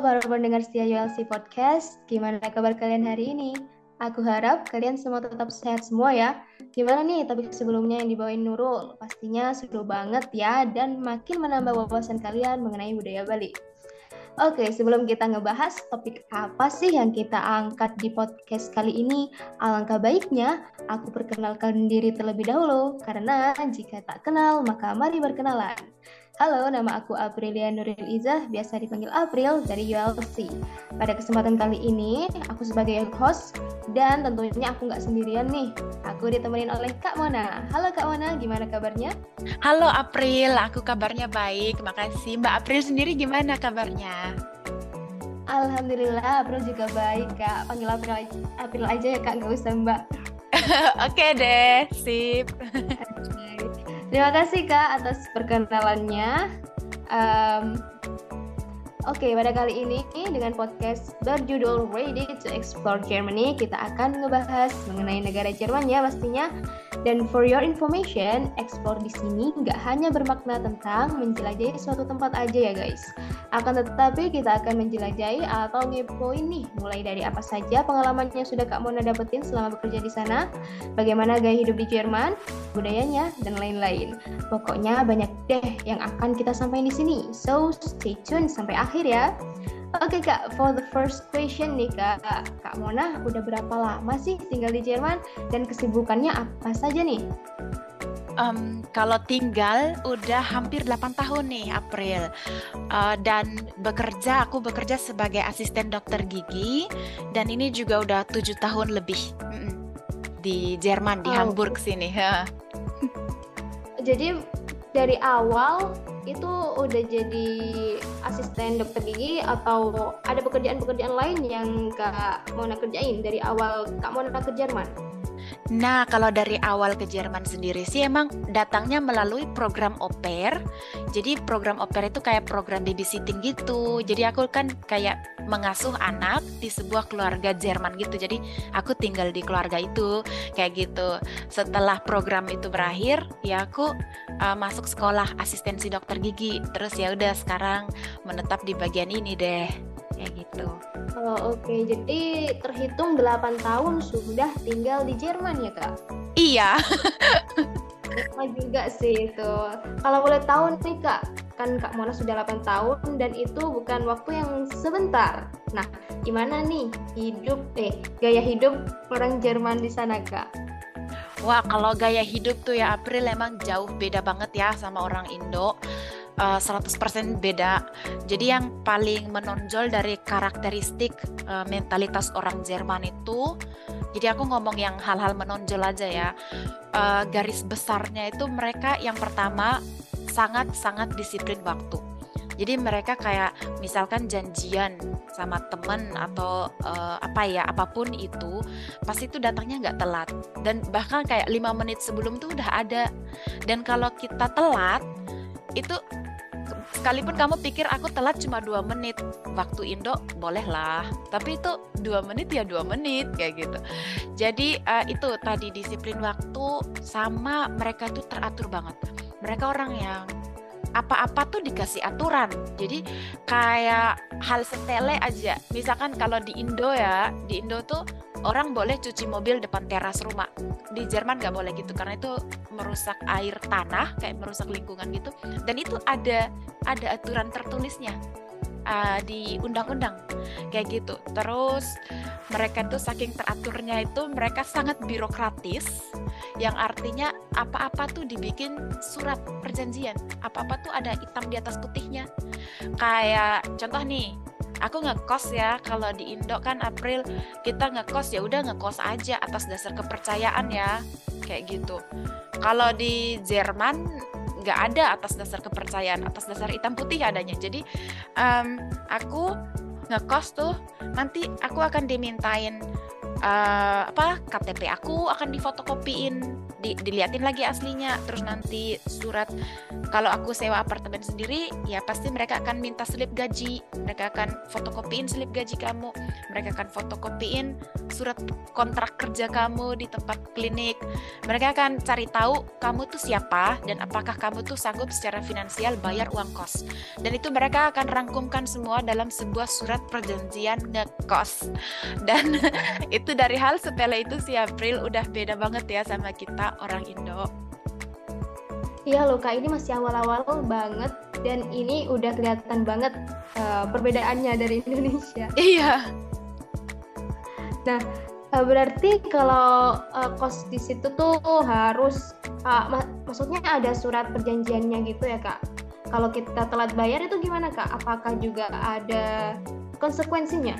Para pendengar setia ULC Podcast, gimana kabar kalian hari ini? Aku harap kalian semua tetap sehat semua ya. Gimana nih topik sebelumnya yang dibawain Nurul? Pastinya seru banget ya dan makin menambah wawasan kalian mengenai budaya Bali. Oke, sebelum kita ngebahas topik apa sih yang kita angkat di podcast kali ini, alangkah baiknya aku perkenalkan diri terlebih dahulu, karena jika tak kenal, maka mari berkenalan. Halo, nama aku Aprilia Nuril Izah, biasa dipanggil April dari ULC. Pada kesempatan kali ini, aku sebagai host dan tentunya aku nggak sendirian nih. Aku ditemenin oleh Kak Mona. Halo Kak Mona, gimana kabarnya? Halo April, aku kabarnya baik. Makasih. Mbak April sendiri gimana kabarnya? Alhamdulillah, April juga baik Kak. Panggil April April aja ya Kak, nggak usah Mbak. Oke deh, sip. Terima kasih Kak atas perkenalannya. Um, Oke, pada kali ini dengan podcast berjudul Ready to Explore Germany, kita akan ngebahas mengenai negara Jerman ya pastinya. Dan for your information, explore di sini nggak hanya bermakna tentang menjelajahi suatu tempat aja ya guys. Akan tetapi kita akan menjelajahi atau ngepoin nih, mulai dari apa saja pengalaman yang sudah Kak Mona dapetin selama bekerja di sana, bagaimana gaya hidup di Jerman, budayanya, dan lain-lain. Pokoknya banyak deh yang akan kita sampaikan di sini. So, stay tune sampai akhir ya. Oke okay, kak, for the first question nih kak, kak Mona udah berapa lama sih tinggal di Jerman dan kesibukannya apa saja nih? Um, kalau tinggal udah hampir 8 tahun nih April uh, dan bekerja aku bekerja sebagai asisten dokter gigi dan ini juga udah tujuh tahun lebih mm, di Jerman di oh. Hamburg sini. Jadi dari awal itu udah jadi asisten dokter gigi atau ada pekerjaan-pekerjaan lain yang Kak Mona kerjain dari awal Kak Mona ke Jerman? Nah, kalau dari awal ke Jerman sendiri sih emang datangnya melalui program au pair. Jadi program au pair itu kayak program babysitting gitu. Jadi aku kan kayak mengasuh anak di sebuah keluarga Jerman gitu. Jadi aku tinggal di keluarga itu kayak gitu. Setelah program itu berakhir, ya aku uh, masuk sekolah asistensi dokter gigi. Terus ya udah sekarang menetap di bagian ini deh kayak gitu. Oh oke, okay. jadi terhitung 8 tahun sudah tinggal di Jerman ya kak? Iya. Sama juga sih itu. Kalau boleh tahu nih kak, kan kak Mona sudah 8 tahun dan itu bukan waktu yang sebentar. Nah, gimana nih hidup, eh gaya hidup orang Jerman di sana kak? Wah, kalau gaya hidup tuh ya April emang jauh beda banget ya sama orang Indo uh, eh, 100% beda. Jadi yang paling menonjol dari karakteristik uh, mentalitas orang Jerman itu jadi aku ngomong yang hal-hal menonjol aja ya. Uh, garis besarnya itu mereka yang pertama sangat-sangat disiplin waktu. Jadi mereka kayak misalkan janjian sama temen atau uh, apa ya apa pun itu pasti itu datangnya nggak telat dan bahkan kayak lima menit sebelum tuh udah ada dan kalau kita telat itu sekalipun kamu pikir aku telat cuma dua menit. Waktu Indo bolehlah. Tapi itu dua menit ya dua menit kayak gitu. Jadi uh, itu tadi disiplin waktu sama mereka itu teratur banget. Mereka orang yang apa-apa tuh dikasih aturan. Jadi kayak hal sepele aja. Misalkan kalau di Indo ya di Indo tuh orang boleh cuci mobil depan teras rumah. Di Jerman nggak boleh gitu karena itu merusak air tanah, kayak merusak lingkungan gitu. Dan itu ada ada aturan tertulisnya uh, di undang-undang kayak gitu. Terus mereka tuh saking teraturnya itu mereka sangat birokratis yang artinya apa-apa tuh dibikin surat perjanjian. Apa-apa tuh ada hitam di atas putihnya. Kayak contoh nih, aku ngekos ya kalau di Indo kan April kita ngekos ya udah ngekos aja atas dasar kepercayaan ya kayak gitu kalau di Jerman nggak ada atas dasar kepercayaan atas dasar hitam putih adanya. Jadi um, aku ngekos tuh nanti aku akan dimintain uh, apa KTP aku akan difotokopiin di, diliatin lagi aslinya. Terus nanti surat kalau aku sewa apartemen sendiri ya pasti mereka akan minta slip gaji. Mereka akan fotokopiin slip gaji kamu. Mereka akan fotokopiin surat kontrak kerja kamu di tempat klinik. Mereka akan cari tahu kamu tuh siapa dan apakah kamu tuh sanggup secara finansial bayar uang kos. Dan itu mereka akan rangkumkan semua dalam sebuah surat perjanjian ngekos. Dan itu dari hal sepele itu si April udah beda banget ya sama kita orang Indo. Iya loh kak, ini masih awal-awal banget dan ini udah kelihatan banget uh, perbedaannya dari Indonesia. Iya. Nah, uh, berarti kalau uh, kos di situ tuh harus, uh, mak maksudnya ada surat perjanjiannya gitu ya kak? Kalau kita telat bayar itu gimana kak? Apakah juga ada konsekuensinya?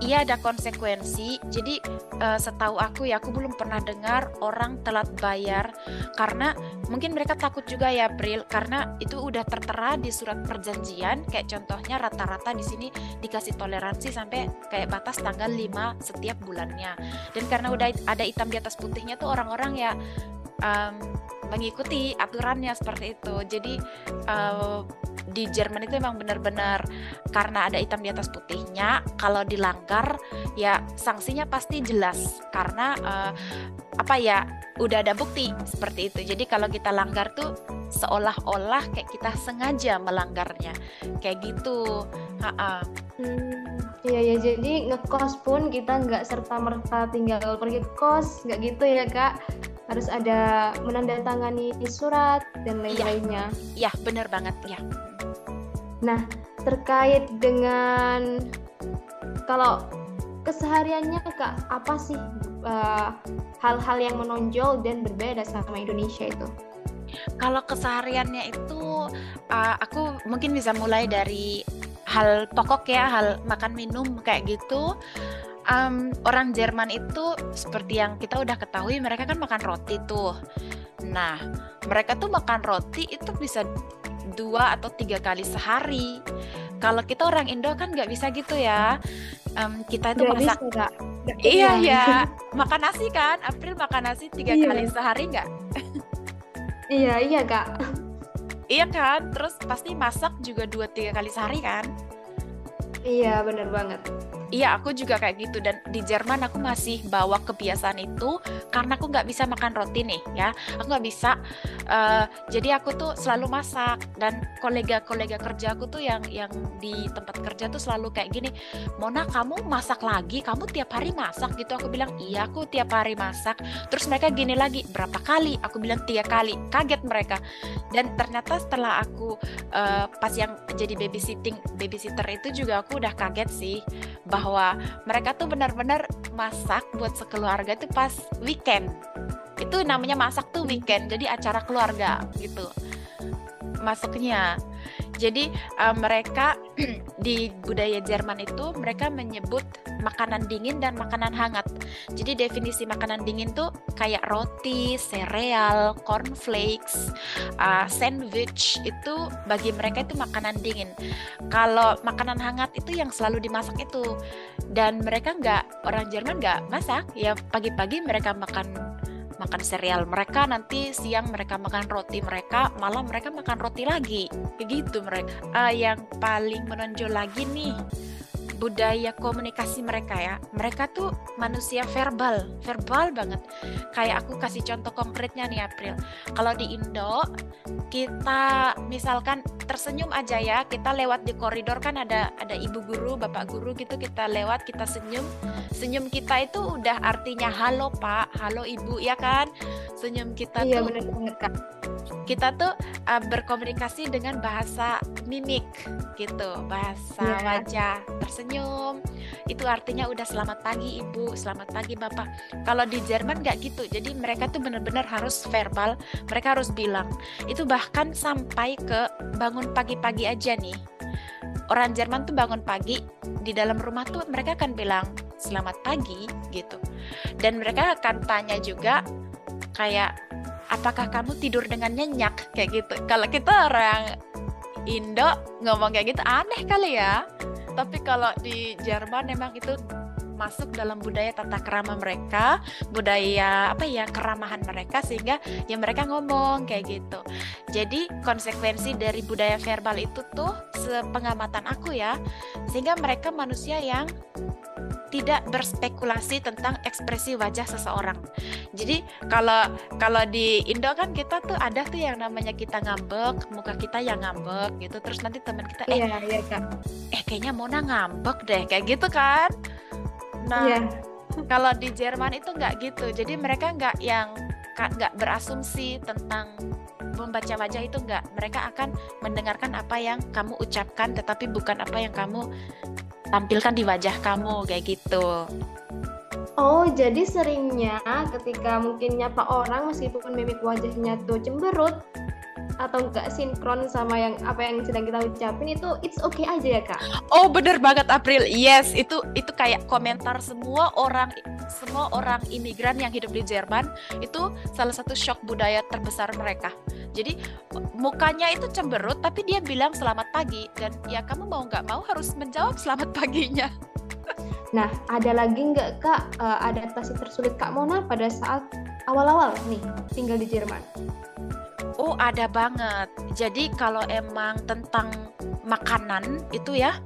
Iya ada konsekuensi. Jadi uh, setahu aku ya aku belum pernah dengar orang telat bayar karena mungkin mereka takut juga ya April karena itu udah tertera di surat perjanjian kayak contohnya rata-rata di sini dikasih toleransi sampai kayak batas tanggal 5 setiap bulannya. Dan karena udah ada hitam di atas putihnya tuh orang-orang ya um, mengikuti aturannya seperti itu. Jadi uh, di Jerman itu emang benar-benar karena ada hitam di atas putihnya. Kalau dilanggar ya sanksinya pasti jelas karena uh, apa ya udah ada bukti seperti itu. Jadi kalau kita langgar tuh seolah-olah kayak kita sengaja melanggarnya kayak gitu. Ha -ha. Hmm, iya ya jadi ngekos pun kita nggak serta merta tinggal pergi kos nggak gitu ya kak harus ada menandatangani surat dan iya. lain-lainnya. Iya, benar banget ya. Nah, terkait dengan kalau kesehariannya kak apa sih eh, hal-hal uh, yang menonjol dan berbeda sama Indonesia itu? Kalau kesehariannya itu uh, aku mungkin bisa mulai dari hal pokok ya, hal makan minum kayak gitu um, orang Jerman itu seperti yang kita udah ketahui mereka kan makan roti tuh. Nah, mereka tuh makan roti itu bisa dua atau tiga kali sehari. Kalau kita orang Indo kan nggak bisa gitu ya. Um, kita itu gak masak. Bisa, gak. Iya ya, makan nasi kan. April makan nasi tiga iya. kali sehari nggak? iya iya kak. iya kan. Terus pasti masak juga dua tiga kali sehari kan? Iya bener banget. Iya, aku juga kayak gitu dan di Jerman aku masih bawa kebiasaan itu karena aku nggak bisa makan roti nih ya. Aku nggak bisa. Uh, jadi aku tuh selalu masak dan kolega-kolega kerja aku tuh yang yang di tempat kerja tuh selalu kayak gini. Mona, kamu masak lagi? Kamu tiap hari masak gitu? Aku bilang iya, aku tiap hari masak. Terus mereka gini lagi, berapa kali? Aku bilang tiga kali. Kaget mereka. Dan ternyata setelah aku uh, pas yang jadi babysitting babysitter itu juga aku udah kaget sih bahwa mereka tuh benar-benar masak buat sekeluarga itu pas weekend. Itu namanya masak tuh weekend jadi acara keluarga gitu masuknya jadi uh, mereka di budaya Jerman itu mereka menyebut makanan dingin dan makanan hangat. Jadi definisi makanan dingin tuh kayak roti, sereal, cornflakes, uh, sandwich itu bagi mereka itu makanan dingin. Kalau makanan hangat itu yang selalu dimasak itu. Dan mereka nggak orang Jerman nggak masak. Ya pagi-pagi mereka makan makan sereal mereka nanti siang mereka makan roti mereka malam mereka makan roti lagi. Begitu mereka uh, yang paling menonjol lagi nih budaya komunikasi mereka ya. Mereka tuh manusia verbal verbal banget. Kayak aku kasih contoh konkretnya nih April. Kalau di Indo kita misalkan tersenyum aja ya kita lewat di koridor kan ada ada ibu guru bapak guru gitu kita lewat kita senyum. Senyum kita itu udah artinya halo pak. Halo ibu ya kan? Senyum kita iya, tuh bener banget kak kita tuh uh, berkomunikasi dengan bahasa mimik gitu. Bahasa yeah. wajah tersenyum. Itu artinya udah selamat pagi ibu. Selamat pagi bapak. Kalau di Jerman nggak gitu. Jadi mereka tuh benar-benar harus verbal. Mereka harus bilang. Itu bahkan sampai ke bangun pagi-pagi aja nih. Orang Jerman tuh bangun pagi di dalam rumah tuh mereka akan bilang selamat pagi gitu. Dan mereka akan tanya juga kayak apakah kamu tidur dengan nyenyak? Kayak gitu. Kalau kita orang Indo ngomong kayak gitu aneh kali ya. Tapi kalau di Jerman memang itu masuk dalam budaya tata kerama mereka, budaya apa ya keramahan mereka sehingga ya mereka ngomong kayak gitu. Jadi konsekuensi dari budaya verbal itu tuh sepengamatan aku ya, sehingga mereka manusia yang tidak berspekulasi tentang ekspresi wajah seseorang. Jadi kalau kalau di Indo kan kita tuh ada tuh yang namanya kita ngambek, muka kita yang ngambek gitu. Terus nanti teman kita eh iya, iya, Kak. eh kayaknya Mona ngambek deh kayak gitu kan. Nah, iya. kalau di Jerman itu nggak gitu. Jadi mereka nggak yang nggak berasumsi tentang membaca wajah itu enggak mereka akan mendengarkan apa yang kamu ucapkan tetapi bukan apa yang kamu tampilkan di wajah kamu kayak gitu. Oh, jadi seringnya ketika mungkin nyapa orang meskipun mimik wajahnya tuh cemberut atau enggak sinkron sama yang apa yang sedang kita ucapin itu it's okay aja ya kak? Oh bener banget April, yes itu itu kayak komentar semua orang semua orang imigran yang hidup di Jerman itu salah satu shock budaya terbesar mereka. Jadi mukanya itu cemberut tapi dia bilang selamat pagi dan ya kamu mau nggak mau harus menjawab selamat paginya. Nah, ada lagi nggak kak uh, adaptasi tersulit kak Mona pada saat awal-awal nih tinggal di Jerman? Oh, ada banget. Jadi kalau emang tentang makanan itu ya,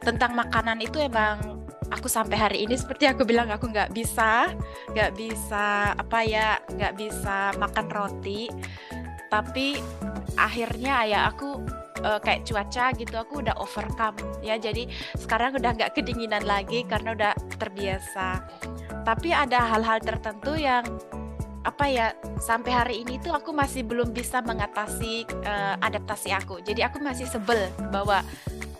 tentang makanan itu emang aku sampai hari ini seperti aku bilang aku nggak bisa, nggak bisa apa ya, nggak bisa makan roti tapi akhirnya ya aku uh, kayak cuaca gitu aku udah overcome. Ya jadi sekarang udah nggak kedinginan lagi karena udah terbiasa. Tapi ada hal-hal tertentu yang apa ya sampai hari ini tuh aku masih belum bisa mengatasi uh, adaptasi aku. Jadi aku masih sebel bahwa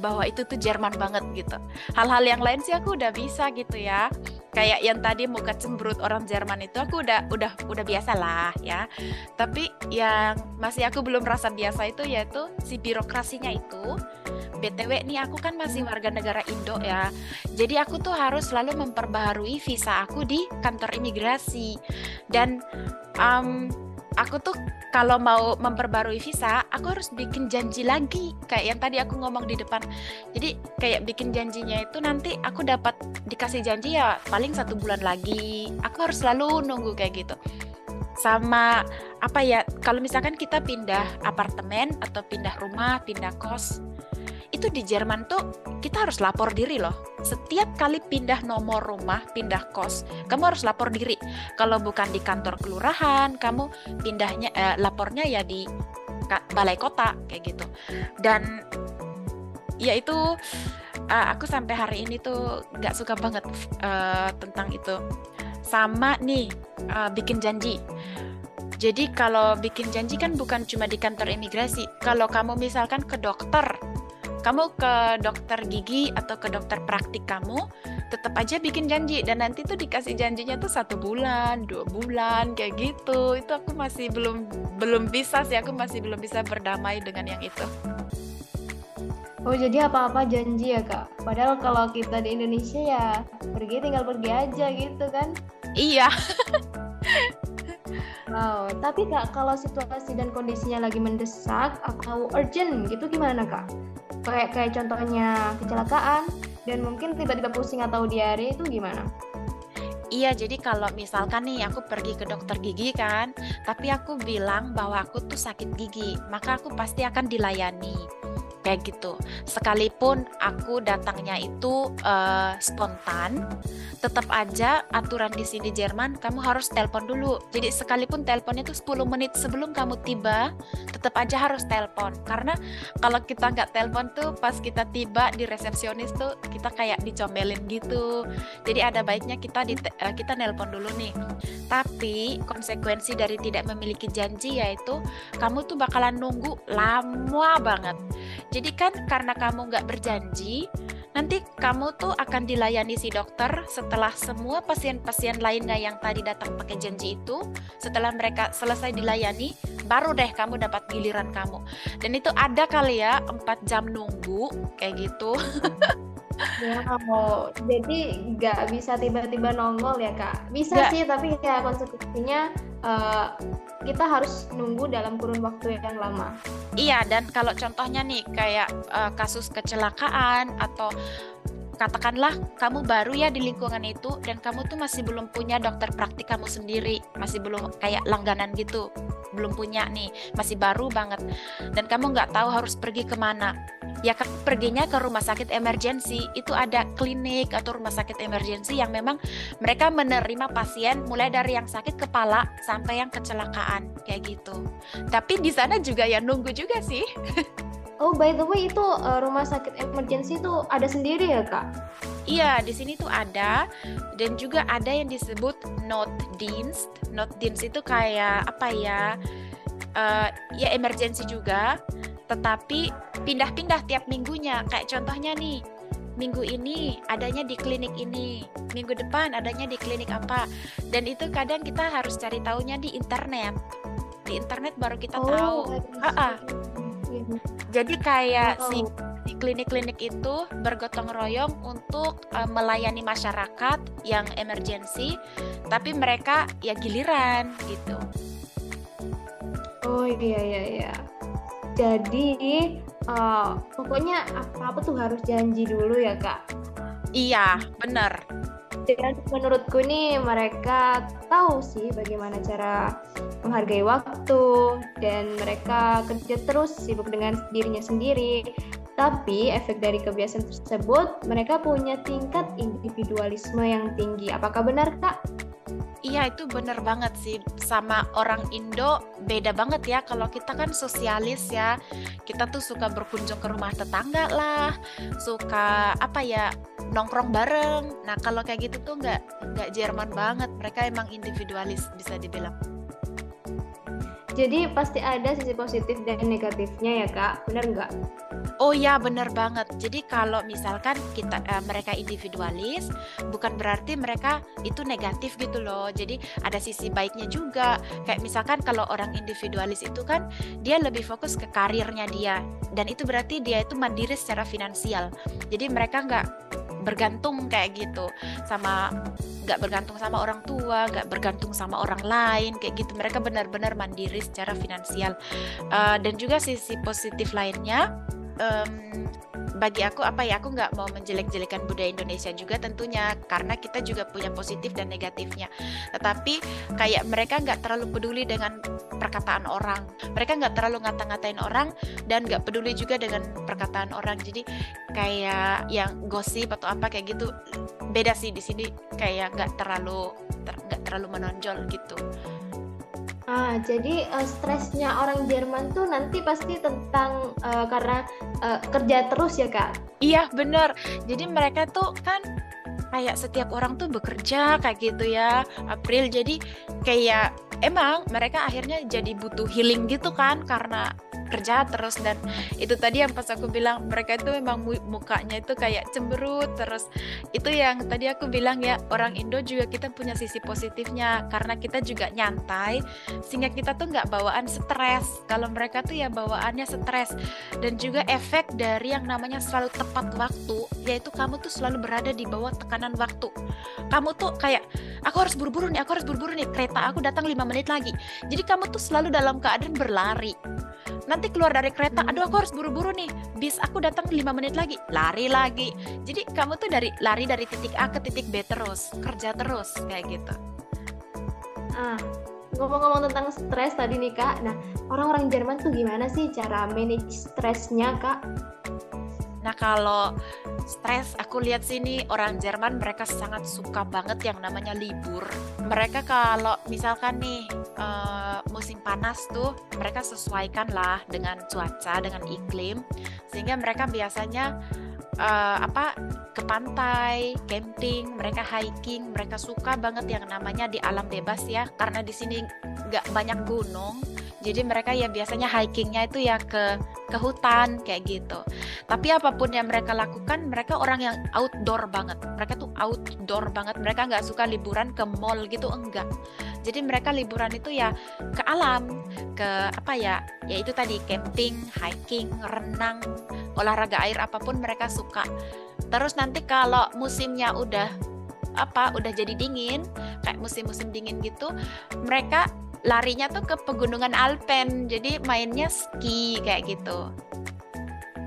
bahwa itu tuh Jerman banget gitu. Hal-hal yang lain sih aku udah bisa gitu ya kayak yang tadi muka cemberut orang Jerman itu aku udah udah udah biasa lah ya. Tapi yang masih aku belum rasa biasa itu yaitu si birokrasinya itu. Btw nih aku kan masih warga negara Indo ya. Jadi aku tuh harus selalu memperbaharui visa aku di kantor imigrasi. Dan um, aku tuh kalau mau memperbarui visa, aku harus bikin janji lagi. Kayak yang tadi aku ngomong di depan. Jadi kayak bikin janjinya itu nanti aku dapat dikasih janji ya paling satu bulan lagi. Aku harus selalu nunggu kayak gitu. Sama apa ya, kalau misalkan kita pindah apartemen atau pindah rumah, pindah kos, itu di Jerman tuh kita harus lapor diri loh. Setiap kali pindah nomor rumah, pindah kos, kamu harus lapor diri. Kalau bukan di kantor kelurahan, kamu pindahnya eh, lapornya ya di balai kota kayak gitu. Dan ya itu uh, aku sampai hari ini tuh nggak suka banget uh, tentang itu. Sama nih uh, bikin janji. Jadi kalau bikin janji kan bukan cuma di kantor imigrasi. Kalau kamu misalkan ke dokter, kamu ke dokter gigi atau ke dokter praktik kamu tetap aja bikin janji. Dan nanti tuh dikasih janjinya tuh satu bulan dua bulan kayak gitu. Itu aku masih belum belum bisa sih. Aku masih belum bisa berdamai dengan yang itu. Oh jadi apa-apa janji ya kak? Padahal kalau kita di Indonesia ya Pergi tinggal pergi aja gitu kan? Iya. Wow, tapi kak kalau situasi dan kondisinya lagi mendesak atau urgent gitu gimana kak? Kayak kayak contohnya kecelakaan dan mungkin tiba-tiba pusing atau diare itu gimana? Iya, jadi kalau misalkan nih aku pergi ke dokter gigi kan, tapi aku bilang bahwa aku tuh sakit gigi, maka aku pasti akan dilayani kayak gitu. Sekalipun aku datangnya itu uh, spontan, tetap aja aturan di sini Jerman kamu harus telepon dulu. Jadi sekalipun teleponnya itu 10 menit sebelum kamu tiba, tetap aja harus telepon. Karena kalau kita nggak telepon tuh pas kita tiba di resepsionis tuh kita kayak dicomelin gitu. Jadi ada baiknya kita di, uh, kita nelpon dulu nih. Tapi konsekuensi dari tidak memiliki janji yaitu kamu tuh bakalan nunggu lama banget. Jadi kan karena kamu nggak berjanji, nanti kamu tuh akan dilayani si dokter setelah semua pasien-pasien lainnya yang tadi datang pakai janji itu setelah mereka selesai dilayani baru deh kamu dapat giliran kamu. Dan itu ada kali ya empat jam nunggu kayak gitu Ya, oh, jadi nggak bisa tiba-tiba nongol ya kak. Bisa gak. sih, tapi ya konsekuensinya uh, kita harus nunggu dalam kurun waktu yang lama. Iya, dan kalau contohnya nih kayak uh, kasus kecelakaan atau katakanlah kamu baru ya di lingkungan itu dan kamu tuh masih belum punya dokter praktik kamu sendiri, masih belum kayak langganan gitu, belum punya nih, masih baru banget, dan kamu nggak tahu harus pergi ke mana. Ya perginya ke rumah sakit emergensi itu ada klinik atau rumah sakit emergensi yang memang mereka menerima pasien mulai dari yang sakit kepala sampai yang kecelakaan kayak gitu. Tapi di sana juga ya nunggu juga sih. Oh, by the way itu uh, rumah sakit emergency itu ada sendiri ya, Kak? Iya, di sini tuh ada dan juga ada yang disebut not dienst. Not dienst itu kayak apa ya? Uh, ya emergency juga, tetapi pindah-pindah tiap minggunya. Kayak contohnya nih, minggu ini adanya di klinik ini, minggu depan adanya di klinik apa. Dan itu kadang kita harus cari tahunya di internet. Di internet baru kita oh, tahu. Ah, jadi kayak oh. si di klinik-klinik itu bergotong royong untuk uh, melayani masyarakat yang emergensi, tapi mereka ya giliran gitu. Oh iya iya iya. Jadi uh, pokoknya apa-apa tuh harus janji dulu ya kak. Iya bener dan menurutku nih mereka tahu sih bagaimana cara menghargai waktu dan mereka kerja terus sibuk dengan dirinya sendiri tapi efek dari kebiasaan tersebut mereka punya tingkat individualisme yang tinggi apakah benar kak? Iya itu bener banget sih. Sama orang Indo beda banget ya. Kalau kita kan sosialis ya. Kita tuh suka berkunjung ke rumah tetangga lah. Suka apa ya nongkrong bareng. Nah kalau kayak gitu tuh nggak nggak Jerman banget. Mereka emang individualis bisa dibilang jadi pasti ada sisi positif dan negatifnya ya kak bener nggak Oh ya benar banget. Jadi kalau misalkan kita uh, mereka individualis, bukan berarti mereka itu negatif gitu loh. Jadi ada sisi baiknya juga. Kayak misalkan kalau orang individualis itu kan dia lebih fokus ke karirnya dia, dan itu berarti dia itu mandiri secara finansial. Jadi mereka nggak bergantung kayak gitu sama nggak bergantung sama orang tua, nggak bergantung sama orang lain kayak gitu. Mereka benar-benar mandiri secara finansial. Uh, dan juga sisi positif lainnya um, bagi aku apa ya aku nggak mau menjelek-jelekan budaya Indonesia juga tentunya karena kita juga punya positif dan negatifnya. Tetapi kayak mereka nggak terlalu peduli dengan perkataan orang. Mereka nggak terlalu ngata-ngatain orang dan nggak peduli juga dengan perkataan orang. Jadi kayak yang gosip atau apa kayak gitu beda sih di sini. Kayak nggak terlalu nggak ter, terlalu menonjol gitu Ah, jadi uh, stresnya orang Jerman tuh nanti pasti tentang uh, karena uh, kerja terus ya kak? Iya bener. Jadi mereka tuh kan kayak setiap orang tuh bekerja kayak gitu ya April. Jadi kayak emang mereka akhirnya jadi butuh healing gitu kan karena kerja terus dan itu tadi yang pas aku bilang mereka itu memang mukanya itu kayak cemberut terus itu yang tadi aku bilang ya orang Indo juga kita punya sisi positifnya karena kita juga nyantai sehingga kita tuh nggak bawaan stres. Kalau mereka tuh ya bawaannya stres dan juga efek dari yang namanya selalu tepat waktu yaitu kamu tuh selalu berada di bawah tekanan waktu. Kamu tuh kayak aku harus buru-buru nih aku harus buru-buru nih kereta aku datang lima menit lagi. Jadi kamu tuh selalu dalam keadaan berlari nanti keluar dari kereta aduh aku harus buru-buru nih. Bis aku datang lima menit lagi lari lagi. Jadi kamu tuh dari lari dari titik A ke titik B terus kerja terus kayak gitu. Ah ngomong-ngomong tentang stres tadi nih kak. Nah orang-orang Jerman tuh gimana sih cara manage stresnya kak Nah kalau stres, aku lihat sini orang Jerman mereka sangat suka banget yang namanya libur. Mereka kalau misalkan nih uh, musim panas tuh, mereka sesuaikan lah dengan cuaca, dengan iklim, sehingga mereka biasanya uh, apa ke pantai, camping, mereka hiking, mereka suka banget yang namanya di alam bebas ya, karena di sini nggak banyak gunung jadi mereka ya biasanya hikingnya itu ya ke ke hutan kayak gitu. Tapi apa pun yang mereka lakukan, mereka orang yang outdoor banget. Mereka tuh outdoor banget. Mereka nggak suka liburan ke mall gitu enggak. Jadi mereka liburan itu ya ke alam, ke apa ya? Ya itu tadi camping, hiking, renang, olahraga air apa pun mereka suka. Terus nanti kalau musimnya udah apa udah jadi dingin kayak musim-musim dingin gitu mereka larinya tuh ke pegunungan Alpen. Jadi mainnya ski kayak gitu.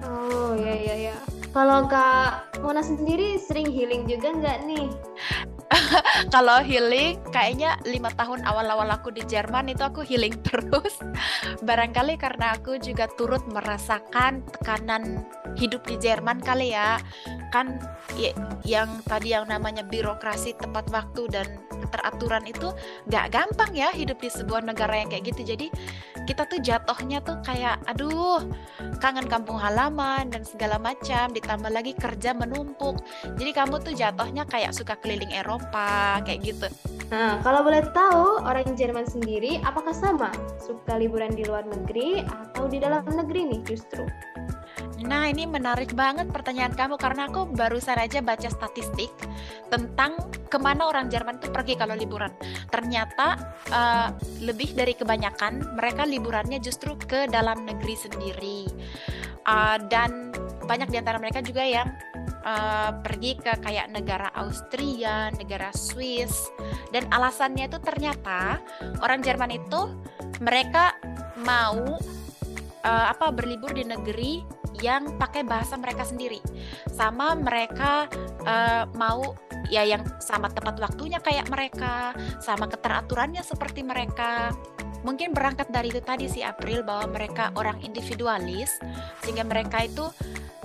Oh ya ya ya Kalau Kak Mona sendiri sering healing juga nggak nih? kalau healing kayaknya lima tahun awal-awal aku di Jerman itu aku healing terus. Barangkali karena aku juga turut merasakan tekanan hidup di Jerman kali ya kan ya, yang tadi yang namanya birokrasi tepat waktu dan keteraturan itu nggak gampang ya hidup di sebuah negara yang kayak gitu jadi kita tuh jatuhnya tuh kayak aduh kangen kampung halaman dan segala macam ditambah lagi kerja menumpuk jadi kamu tuh jatuhnya kayak suka keliling Eropa kayak gitu Nah, kalau boleh tahu, orang Jerman sendiri apakah sama? Suka liburan di luar negeri atau di dalam negeri nih justru? Nah, ini menarik banget pertanyaan kamu karena aku barusan aja baca statistik tentang ke mana orang Jerman itu pergi kalau liburan. Ternyata uh, lebih dari kebanyakan mereka liburannya justru ke dalam negeri sendiri. Uh, dan banyak di antara mereka juga yang uh, pergi ke kayak negara Austria, negara Swiss, dan alasannya itu ternyata orang Jerman itu mereka mau uh, apa berlibur di negeri yang pakai bahasa mereka sendiri. Sama mereka uh, mau ya yang sama tepat waktunya kayak mereka sama keteraturannya seperti mereka. Mungkin berangkat dari itu tadi si April bahwa mereka orang individualis sehingga mereka itu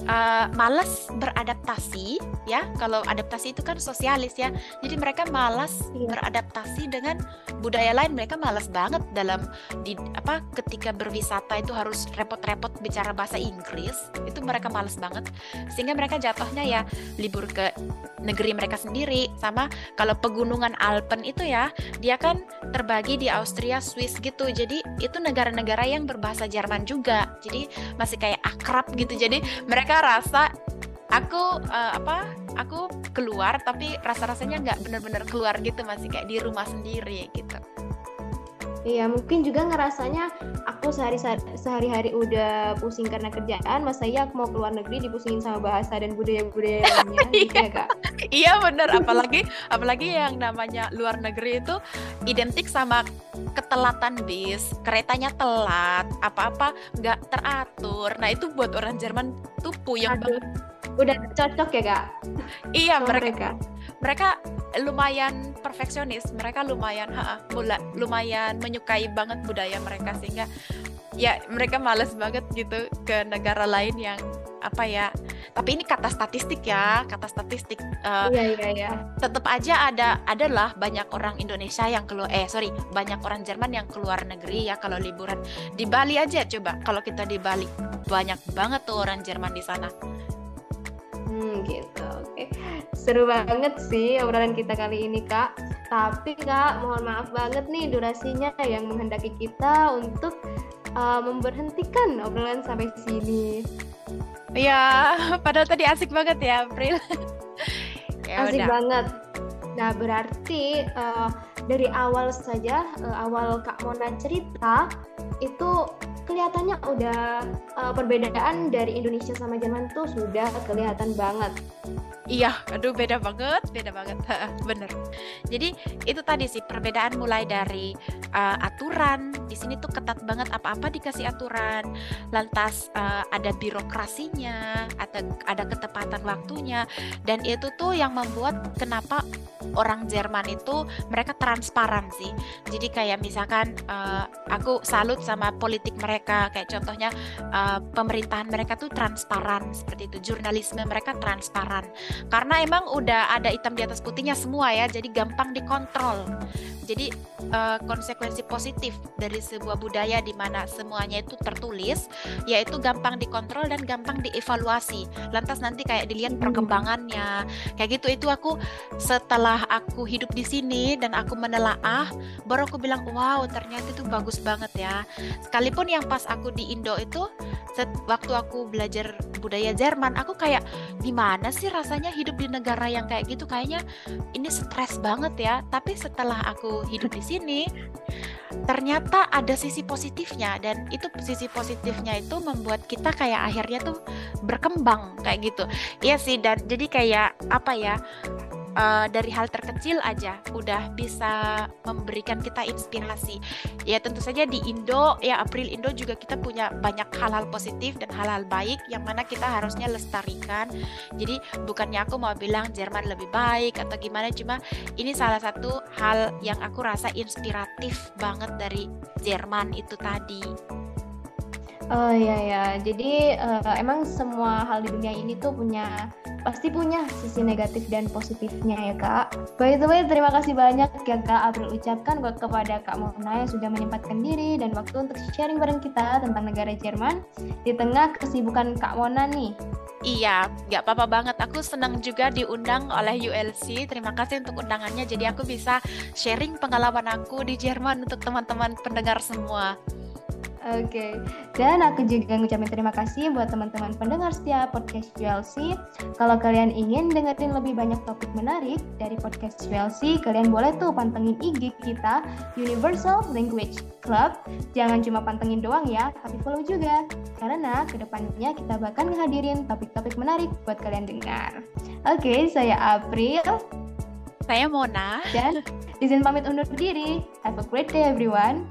uh, malas beradaptasi ya. Kalau adaptasi itu kan sosialis ya. Jadi mereka malas iya. beradaptasi dengan budaya lain. Mereka malas banget dalam di apa ketika berwisata itu harus repot-repot bicara bahasa Inggris. Itu mereka malas banget. Sehingga mereka jatuhnya ya libur ke negeri mereka sendiri. Sama kalau pegunungan Alpen itu ya dia kan terbagi di Austria Swiss gitu. Jadi itu negara-negara yang berbahasa Jerman juga. Jadi masih kayak akrab gitu. Jadi mereka mereka rasa aku uh, apa aku keluar tapi rasa rasanya nggak benar-benar keluar gitu masih kayak di rumah sendiri gitu Iya mungkin juga ngerasanya aku sehari sehari-hari udah pusing karena kerjaan, masa iya aku mau keluar negeri dipusingin sama bahasa dan budaya-budaya lainnya gitu ya kak? iya bener, apalagi apalagi yang namanya luar negeri itu identik sama ketelatan bis, keretanya telat, apa-apa nggak teratur. Nah itu buat orang Jerman tuh puyeng banget. Udah cocok ya kak? Iya mereka. Mereka lumayan perfeksionis mereka lumayan ha, mula, lumayan menyukai banget budaya mereka sehingga ya mereka males banget gitu ke negara lain yang apa ya tapi ini kata statistik ya kata statistik uh, iya iya iya tetap aja ada adalah banyak orang Indonesia yang keluar eh sorry banyak orang Jerman yang keluar negeri ya kalau liburan di Bali aja coba kalau kita di Bali banyak banget tuh orang Jerman di sana Seru banget sih obrolan kita kali ini kak. Tapi kak, mohon maaf banget nih durasinya yang menghendaki kita untuk uh, memberhentikan obrolan sampai sini. Iya, padahal tadi asik banget ya April. ya asik udah. banget. Nah berarti uh, dari awal saja, uh, awal Kak Mona cerita itu kelihatannya udah uh, perbedaan dari Indonesia sama Jerman tuh sudah kelihatan banget. Iya, aduh beda banget, beda banget, bener. Jadi itu tadi sih perbedaan mulai dari uh, aturan. Di sini tuh ketat banget apa-apa dikasih aturan. Lantas uh, ada birokrasinya, ada ada ketepatan waktunya, dan itu tuh yang membuat kenapa orang Jerman itu mereka transparan sih. Jadi kayak misalkan uh, aku salut sama politik mereka, kayak contohnya uh, pemerintahan mereka tuh transparan seperti itu, jurnalisme mereka transparan. Karena emang udah ada hitam di atas putihnya semua ya jadi gampang dikontrol jadi uh, konsekuensi positif dari sebuah budaya di mana semuanya itu tertulis yaitu gampang dikontrol dan gampang dievaluasi. Lantas nanti kayak dilihat hmm. perkembangannya. Kayak gitu itu aku setelah aku hidup di sini dan aku menelaah baru aku bilang wow ternyata itu bagus banget ya. Sekalipun yang pas aku di Indo itu waktu aku belajar budaya Jerman aku kayak gimana sih rasanya hidup di negara yang kayak gitu? Kayaknya ini stres banget ya. Tapi setelah aku hidup di sini ternyata ada sisi positifnya. Dan itu sisi positifnya itu membuat kita kayak akhirnya tuh berkembang kayak gitu. Iya sih dan jadi kayak apa ya uh, dari hal terkecil aja udah bisa memberikan kita inspirasi. Ya tentu saja di Indo ya April Indo juga kita punya banyak hal-hal positif dan hal-hal baik yang mana kita harusnya lestarikan. Jadi bukannya aku mau bilang Jerman lebih baik atau gimana cuma ini salah satu hal yang aku rasa inspiratif banget dari Jerman itu tadi. Oh iya ya, jadi uh, emang semua hal di dunia ini tuh punya pasti punya sisi negatif dan positifnya ya kak. By the way, terima kasih banyak ya kak April ucapkan buat kepada kak Mona yang sudah menyempatkan diri dan waktu untuk sharing bareng kita tentang negara Jerman di tengah kesibukan kak Mona nih. Iya, nggak apa-apa banget. Aku senang juga diundang oleh ULC. Terima kasih untuk undangannya. Jadi aku bisa sharing pengalaman aku di Jerman untuk teman-teman pendengar semua. Oke, okay. dan aku juga ngucapin terima kasih buat teman-teman pendengar setia podcast ULC. Kalau kalian ingin dengerin lebih banyak topik menarik dari podcast ULC, kalian boleh tuh pantengin IG kita Universal Language Club. Jangan cuma pantengin doang ya, tapi follow juga. Karena ke depannya kita bakal ngehadirin topik-topik menarik buat kalian dengar. Oke, okay, saya April. Saya Mona. Dan izin pamit undur diri. Have a great day everyone.